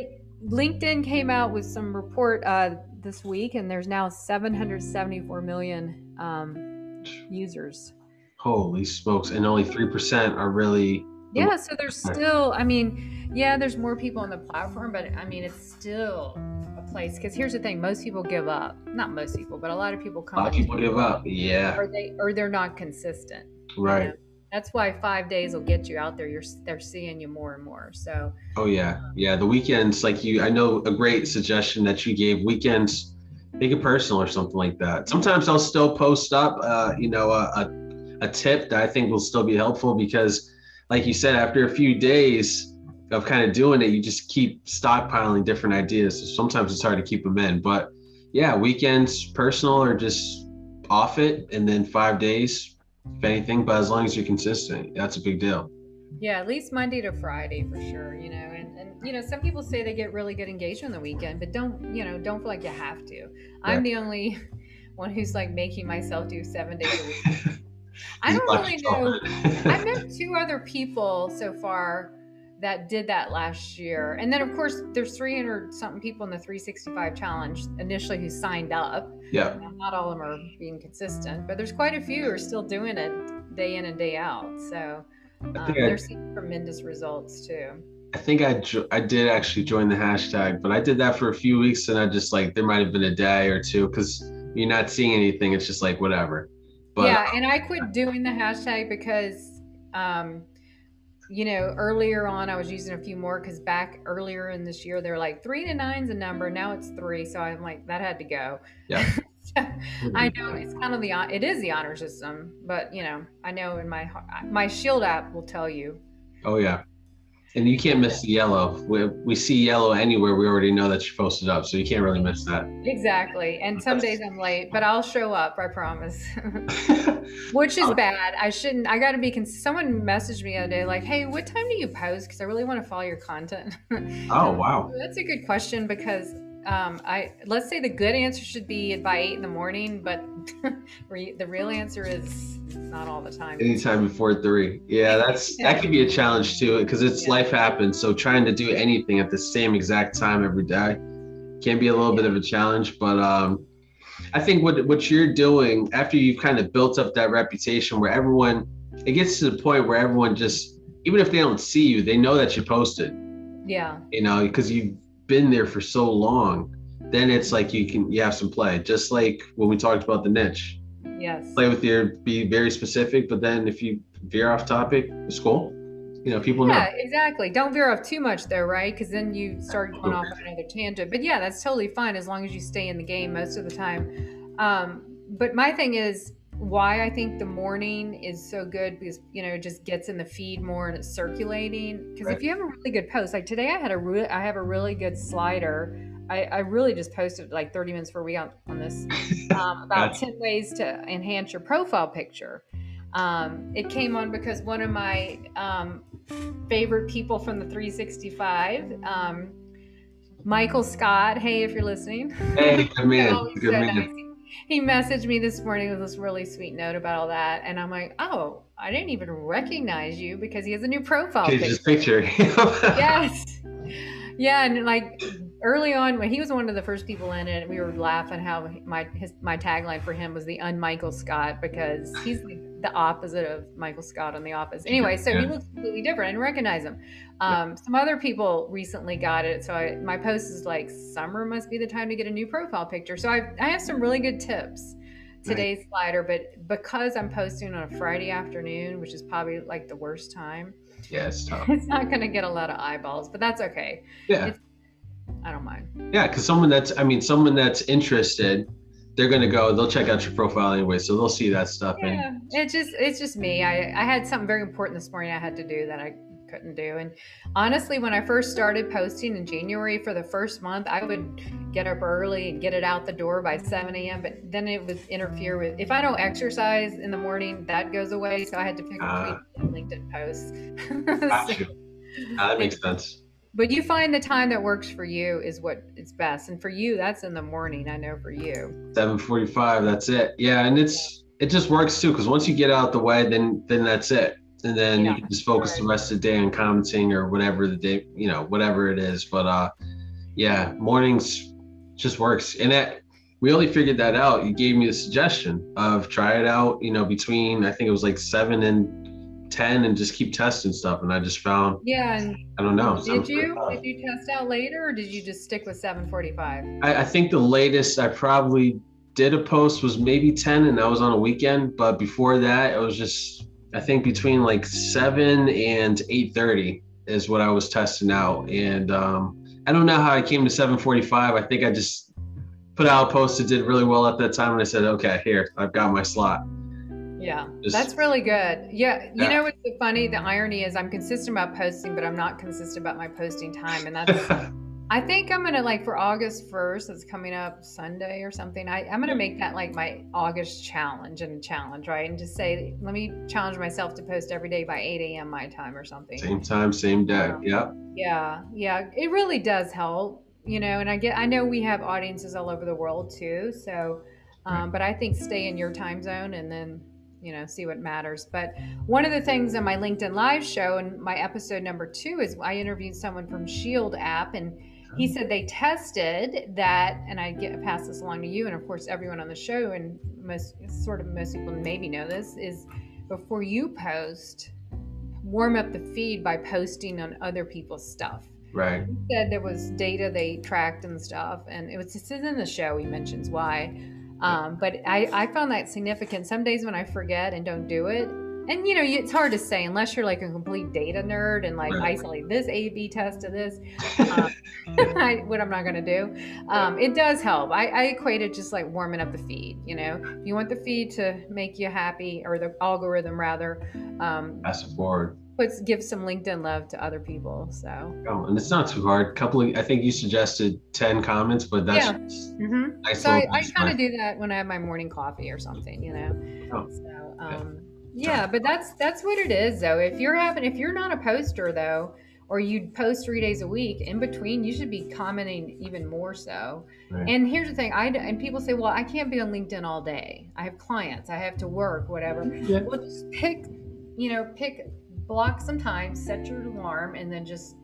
LinkedIn came out with some report uh, this week, and there's now 774 million um, users. Holy smokes! And only three percent are really. Yeah, so there's still. I mean, yeah, there's more people on the platform, but I mean, it's still a place. Because here's the thing: most people give up. Not most people, but a lot of people come. A lot of people give up. Yeah. Or they or they're not consistent. Right. You know? That's why five days will get you out there. You're they're seeing you more and more. So. Oh yeah, yeah. The weekends, like you, I know a great suggestion that you gave. Weekends, make it personal or something like that. Sometimes I'll still post up, uh, you know, a, a, a tip that I think will still be helpful because, like you said, after a few days, of kind of doing it, you just keep stockpiling different ideas. So sometimes it's hard to keep them in. But yeah, weekends, personal or just off it, and then five days, if anything. But as long as you're consistent, that's a big deal. Yeah, at least Monday to Friday for sure. You know, and and you know, some people say they get really good engagement on the weekend, but don't you know, don't feel like you have to. I'm the only one who's like making myself do seven days a week. I don't really know. I've met two other people so far that did that last year. And then, of course, there's 300 something people in the 365 challenge initially who signed up. Yeah. Not all of them are being consistent, but there's quite a few who are still doing it day in and day out. So um, they're seeing tremendous results too. I think I jo- I did actually join the hashtag, but I did that for a few weeks and I just like there might have been a day or two because you're not seeing anything. It's just like whatever. But, yeah, and I quit doing the hashtag because, um, you know, earlier on I was using a few more because back earlier in this year they're like three to nine's a number. Now it's three, so I'm like that had to go. Yeah. so, mm-hmm. I know it's kind of the it is the honor system, but you know I know in my my Shield app will tell you. Oh yeah. And you can't miss the yellow. We, we see yellow anywhere. We already know that you posted up, so you can't really miss that. Exactly. And some days I'm late, but I'll show up. I promise. Which is bad. I shouldn't. I got to be. Cons- Someone messaged me the other day, like, "Hey, what time do you post? Because I really want to follow your content." oh wow. That's a good question because um, I let's say the good answer should be by eight in the morning, but the real answer is not all the time. Anytime before three. Yeah, that's that could be a challenge too, because it's yeah. life happens. So trying to do anything at the same exact time every day can be a little bit of a challenge. But um, I think what what you're doing after you've kind of built up that reputation, where everyone it gets to the point where everyone just even if they don't see you, they know that you posted. Yeah. You know, because you've been there for so long, then it's like you can you have some play. Just like when we talked about the niche. Yes. Play with your be very specific, but then if you veer off topic, it's cool. You know, people yeah, know. exactly. Don't veer off too much though, right? Because then you start going off on another tangent. But yeah, that's totally fine as long as you stay in the game most of the time. Um, but my thing is why I think the morning is so good because you know it just gets in the feed more and it's circulating. Because right. if you have a really good post, like today, I had a re- I have a really good slider. I, I really just posted like 30 minutes for a week on, on this um, about 10 ways to enhance your profile picture. Um, it came on because one of my um, favorite people from the 365, um, Michael Scott. Hey, if you're listening. Hey, come in. good man. He messaged me this morning with this really sweet note about all that, and I'm like, oh, I didn't even recognize you because he has a new profile picture. picture. yes, yeah, and like early on when he was one of the first people in it, we were laughing how my his my tagline for him was the unMichael Scott because he's the, the opposite of Michael Scott on The Office. Anyway, so yeah. he looks completely different. I didn't recognize him. Um, yeah. Some other people recently got it, so I, my post is like, "Summer must be the time to get a new profile picture." So I I have some really good tips today's slider, but because I'm posting on a Friday afternoon, which is probably like the worst time. Yeah, it's tough. It's not going to get a lot of eyeballs, but that's okay. Yeah. It's, I don't mind. Yeah, because someone that's, I mean, someone that's interested, they're gonna go. They'll check out your profile anyway, so they'll see that stuff. Yeah, and it's just, it's just me. I, I had something very important this morning I had to do that I couldn't do. And honestly, when I first started posting in January for the first month, I would get up early and get it out the door by 7 a.m. But then it would interfere with if I don't exercise in the morning, that goes away. So I had to pick uh, between LinkedIn posts. so, uh, that makes sense. But you find the time that works for you is what is best. And for you, that's in the morning. I know for you. 7:45. That's it. Yeah, and it's it just works too because once you get out the way, then then that's it and then yeah, you can just focus right. the rest of the day on commenting or whatever the day, you know, whatever it is. But uh, yeah, mornings just works. And that we only figured that out. You gave me the suggestion of try it out, you know, between I think it was like seven and ten, and just keep testing stuff. And I just found, yeah, and I don't know. Did you did you test out later, or did you just stick with seven forty five? I, I think the latest I probably did a post was maybe 10 and that was on a weekend but before that it was just I think between like seven and eight thirty is what I was testing out, and um, I don't know how I came to seven forty-five. I think I just put out a post that did really well at that time, and I said, okay, here I've got my slot. Yeah, Just, that's really good. Yeah, you yeah. know what's funny? The irony is I'm consistent about posting, but I'm not consistent about my posting time, and that's. I think I'm gonna like for August 1st, it's coming up Sunday or something. I, I'm gonna make that like my August challenge and challenge, right? And just say, let me challenge myself to post every day by 8 a.m. my time or something. Same time, same day. Um, yep. Yeah, yeah. It really does help, you know. And I get, I know we have audiences all over the world too. So, um, but I think stay in your time zone and then you know see what matters but one of the things in my linkedin live show and my episode number two is i interviewed someone from shield app and he said they tested that, and I get pass this along to you, and of course everyone on the show, and most sort of most people maybe know this is before you post, warm up the feed by posting on other people's stuff. Right. He said there was data they tracked and stuff, and it was just in the show. He mentions why, um, but I, I found that significant. Some days when I forget and don't do it, and you know it's hard to say unless you're like a complete data nerd and like isolate this a b test to this um, I, what i'm not going to do um, it does help. I, I equate it just like warming up the feed you know? If you want the feed to make you happy or the algorithm rather um, pass it forward puts give some linkedin love to other people so oh and it's not too hard couple of, i think you suggested 10 comments but that's yeah. mm-hmm. nice so i, I kind of do that when i have my morning coffee or something you know oh. so um, yeah, but that's that's what it is though. If you're having if you're not a poster though, or you post three days a week, in between you should be commenting even more so. Right. And here's the thing, I and people say, well, I can't be on LinkedIn all day. I have clients, I have to work, whatever. Yeah. Well, just pick, you know, pick block some time, set your alarm, and then just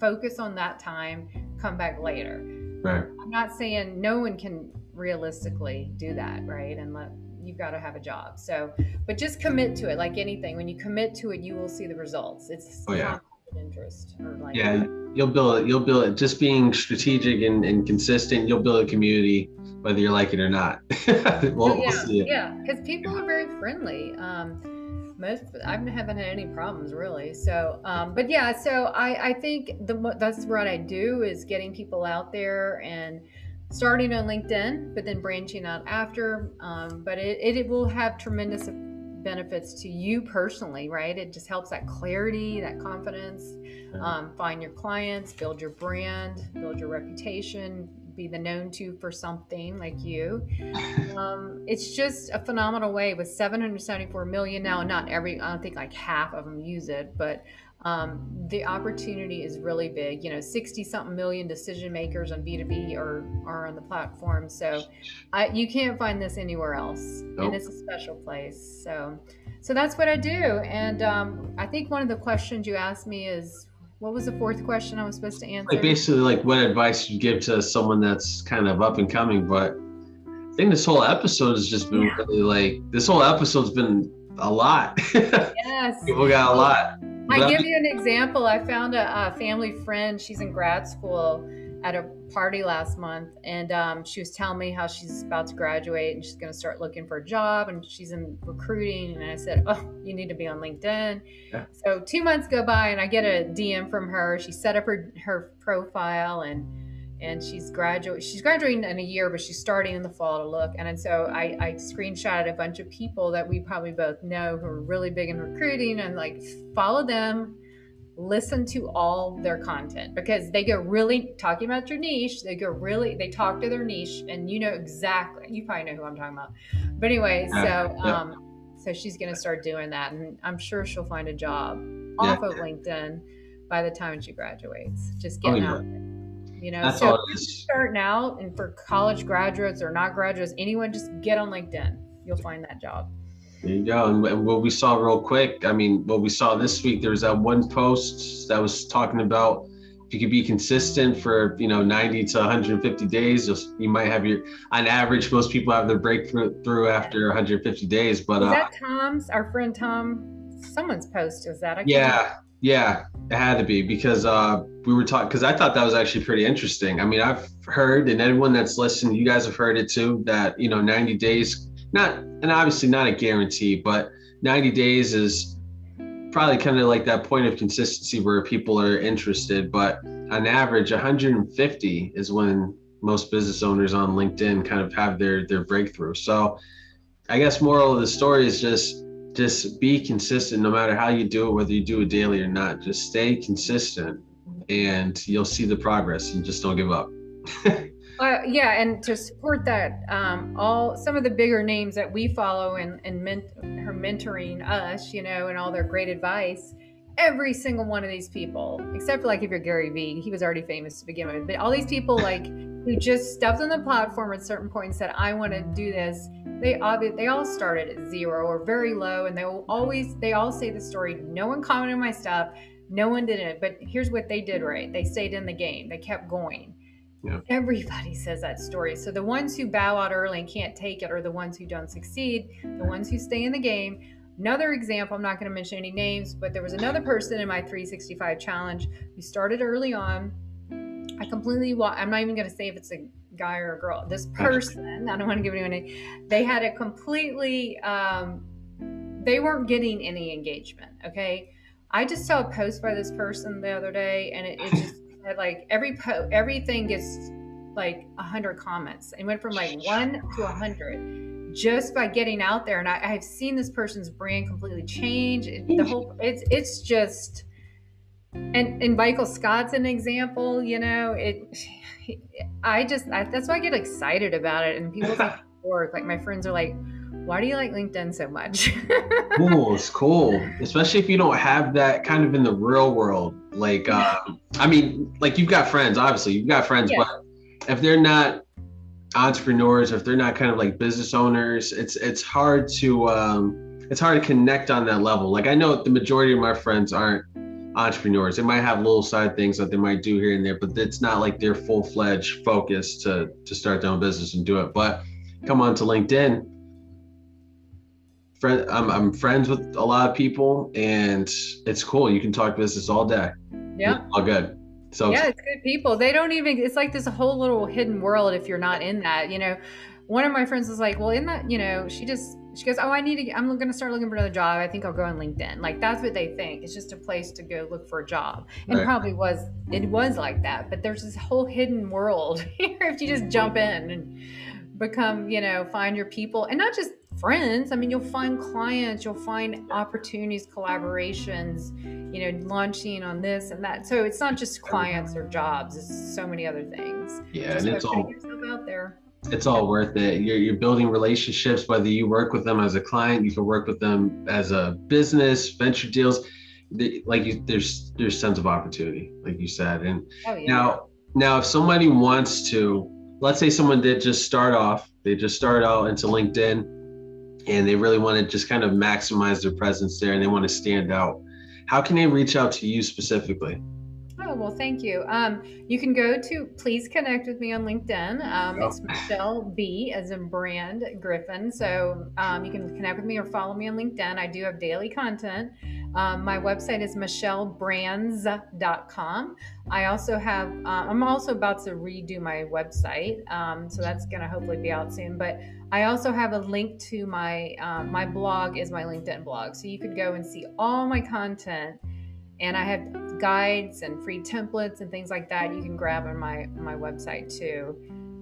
focus on that time. Come back later. Right. I'm not saying no one can realistically do that, right? And let you've got to have a job. So, but just commit to it like anything. When you commit to it, you will see the results. It's oh, yeah. interest or like yeah you'll build it you'll build it just being strategic and, and consistent you'll build a community whether you like it or not we'll, yeah we'll yeah because people are very friendly um most I haven't had any problems really. So, um, but yeah, so I I think the that's what I do is getting people out there and starting on LinkedIn, but then branching out after. Um, but it, it will have tremendous benefits to you personally, right? It just helps that clarity, that confidence, um, find your clients, build your brand, build your reputation, be the known to for something like you. Um, it's just a phenomenal way with 774 million now. Not every, I don't think like half of them use it, but um, the opportunity is really big. You know, 60 something million decision makers on B2B are, are on the platform. So I, you can't find this anywhere else. Nope. And it's a special place. So, so that's what I do. And um, I think one of the questions you asked me is what was the fourth question I was supposed to answer? Like basically, like what advice you give to someone that's kind of up and coming. But I think this whole episode has just been yeah. really like this whole episode's been a lot. Yes, people got a lot. I give you an example. I found a, a, family friend. She's in grad school at a party last month, and um, she was telling me how she's about to graduate and she's going to start looking for a job, and she's in recruiting. And I said, "Oh, you need to be on LinkedIn." Yeah. So two months go by, and I get a DM from her. She set up her her profile and and she's graduate she's graduating in a year but she's starting in the fall to look and, and so I, I screenshotted a bunch of people that we probably both know who are really big in recruiting and like follow them listen to all their content because they go really talking about your niche they go really they talk to their niche and you know exactly you probably know who i'm talking about but anyway so um so she's going to start doing that and i'm sure she'll find a job yeah. off of linkedin by the time she graduates just getting oh, yeah. out you know, That's so starting out and for college graduates or not graduates, anyone just get on LinkedIn. You'll find that job. There you go. And what we saw real quick, I mean, what we saw this week, there was that one post that was talking about if you could be consistent for you know 90 to 150 days, you might have your on average most people have their breakthrough after 150 days. But is uh, that Tom's our friend Tom? Someone's post is that? I yeah, yeah, it had to be because uh, we were talking because I thought that was actually pretty interesting. I mean, I've heard, and anyone that's listened, you guys have heard it too, that you know, 90 days, not and obviously not a guarantee, but 90 days is probably kind of like that point of consistency where people are interested. But on average, 150 is when most business owners on LinkedIn kind of have their their breakthrough. So I guess moral of the story is just just be consistent no matter how you do it, whether you do it daily or not. Just stay consistent and you'll see the progress and just don't give up. uh, yeah, and to support that, um, all some of the bigger names that we follow and and ment- her mentoring us, you know, and all their great advice. Every single one of these people, except like if you're Gary Vee, he was already famous to begin with. But all these people like who just stepped on the platform at certain points said, "I want to do this." They they all started at zero or very low, and they will always they all say the story. No one commented on my stuff no one did it. But here's what they did right they stayed in the game, they kept going. Yeah. Everybody says that story. So the ones who bow out early and can't take it are the ones who don't succeed, the ones who stay in the game. Another example, I'm not going to mention any names, but there was another person in my 365 challenge who started early on. I completely, I'm not even going to say if it's a guy or a girl. This person, I don't want to give anyone a they had a completely, um, they weren't getting any engagement. Okay. I just saw a post by this person the other day, and it, it just like every po everything gets like a hundred comments. It went from like one to a hundred just by getting out there. And I, have seen this person's brand completely change. It, the whole it's it's just and and Michael Scott's an example. You know, it. I just I, that's why I get excited about it, and people think work. Like my friends are like why do you like LinkedIn so much? cool, it's cool, especially if you don't have that kind of in the real world. Like, um, I mean, like you've got friends, obviously, you've got friends, yeah. but if they're not entrepreneurs, if they're not kind of like business owners, it's it's hard to um, it's hard to connect on that level. Like I know the majority of my friends aren't entrepreneurs. They might have little side things that they might do here and there, but it's not like their full fledged focus to to start their own business and do it. But come on to LinkedIn friend I'm, I'm friends with a lot of people and it's cool. You can talk business all day. Yeah. All good. So yeah it's good people. They don't even it's like this whole little hidden world if you're not in that you know. One of my friends was like well in that you know she just she goes oh i need to i'm going to start looking for another job. I think i'll go on linkedin. Like that's what they think. It's just a place to go look for a job. And right. probably was it was like that but there's this whole hidden world here if you just jump in and become you know find your people. And not just friends. I mean, you'll find clients, you'll find opportunities, collaborations, you know, launching on this and that. So it's not just clients or jobs, it's so many other things. Yeah, just and it's all out there. It's all worth it. You're, you're building relationships, whether you work with them as a client, you can work with them as a business, venture deals. Like you, there's there's tons of opportunity, like you said. And oh, yeah. now now if somebody wants to, let's say someone did just start off, they just start out into LinkedIn, and they really want to just kind of maximize their presence there and they want to stand out. How can they reach out to you specifically? Oh, well, thank you. Um, you can go to please connect with me on LinkedIn. Um, oh. It's Michelle B as in brand Griffin. So um, you can connect with me or follow me on LinkedIn. I do have daily content. Um, my website is michellebrands.com. I also have, uh, I'm also about to redo my website. Um, so that's going to hopefully be out soon. But I also have a link to my, uh, my blog is my LinkedIn blog. So you could go and see all my content. And I have guides and free templates and things like that you can grab on my my website too.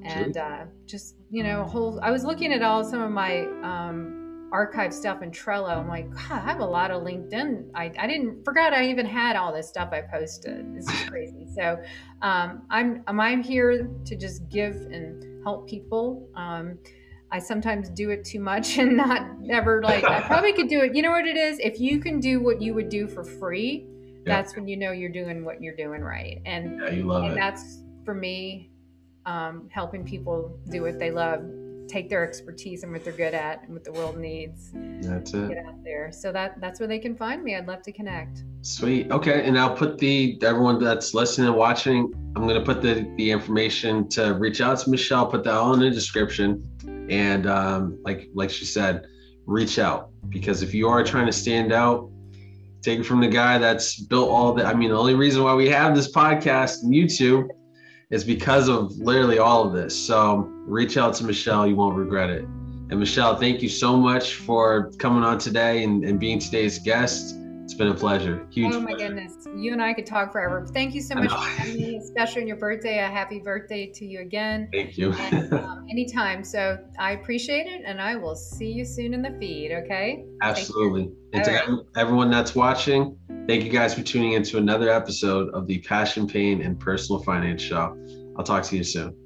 And uh, just you know, whole. I was looking at all some of my um, archive stuff in Trello. I'm like, God, I have a lot of LinkedIn. I, I didn't forgot I even had all this stuff I posted. This is crazy. so um, I'm I'm here to just give and help people. Um, I sometimes do it too much and not ever like I probably could do it. You know what it is? If you can do what you would do for free, yeah. that's when you know you're doing what you're doing right. And, yeah, you love and it. that's for me, um, helping people do what they love take their expertise and what they're good at and what the world needs. That's it. Get out there. So that that's where they can find me. I'd love to connect. Sweet. Okay, and I'll put the everyone that's listening and watching. I'm gonna put the the information to reach out to Michelle. Put that all in the description, and um, like like she said, reach out because if you are trying to stand out. Take it from the guy that's built all the. I mean, the only reason why we have this podcast and YouTube is because of literally all of this. So reach out to Michelle. You won't regret it. And Michelle, thank you so much for coming on today and, and being today's guest. It's been a pleasure. Huge. Oh my pleasure. goodness, you and I could talk forever. Thank you so much for me, especially on your birthday. A happy birthday to you again. Thank you. and, um, anytime. So I appreciate it, and I will see you soon in the feed. Okay. Absolutely. And to right. everyone that's watching, thank you guys for tuning in to another episode of the Passion, Pain, and Personal Finance Show. I'll talk to you soon.